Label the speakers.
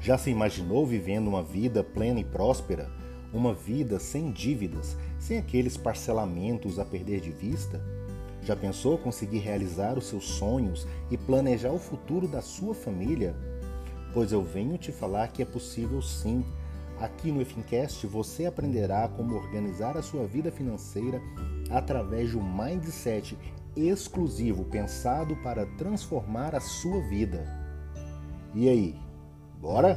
Speaker 1: Já se imaginou vivendo uma vida plena e próspera? Uma vida sem dívidas, sem aqueles parcelamentos a perder de vista? Já pensou conseguir realizar os seus sonhos e planejar o futuro da sua família? Pois eu venho te falar que é possível sim. Aqui no Efincast você aprenderá como organizar a sua vida financeira através de um mindset exclusivo pensado para transformar a sua vida. E aí, bora?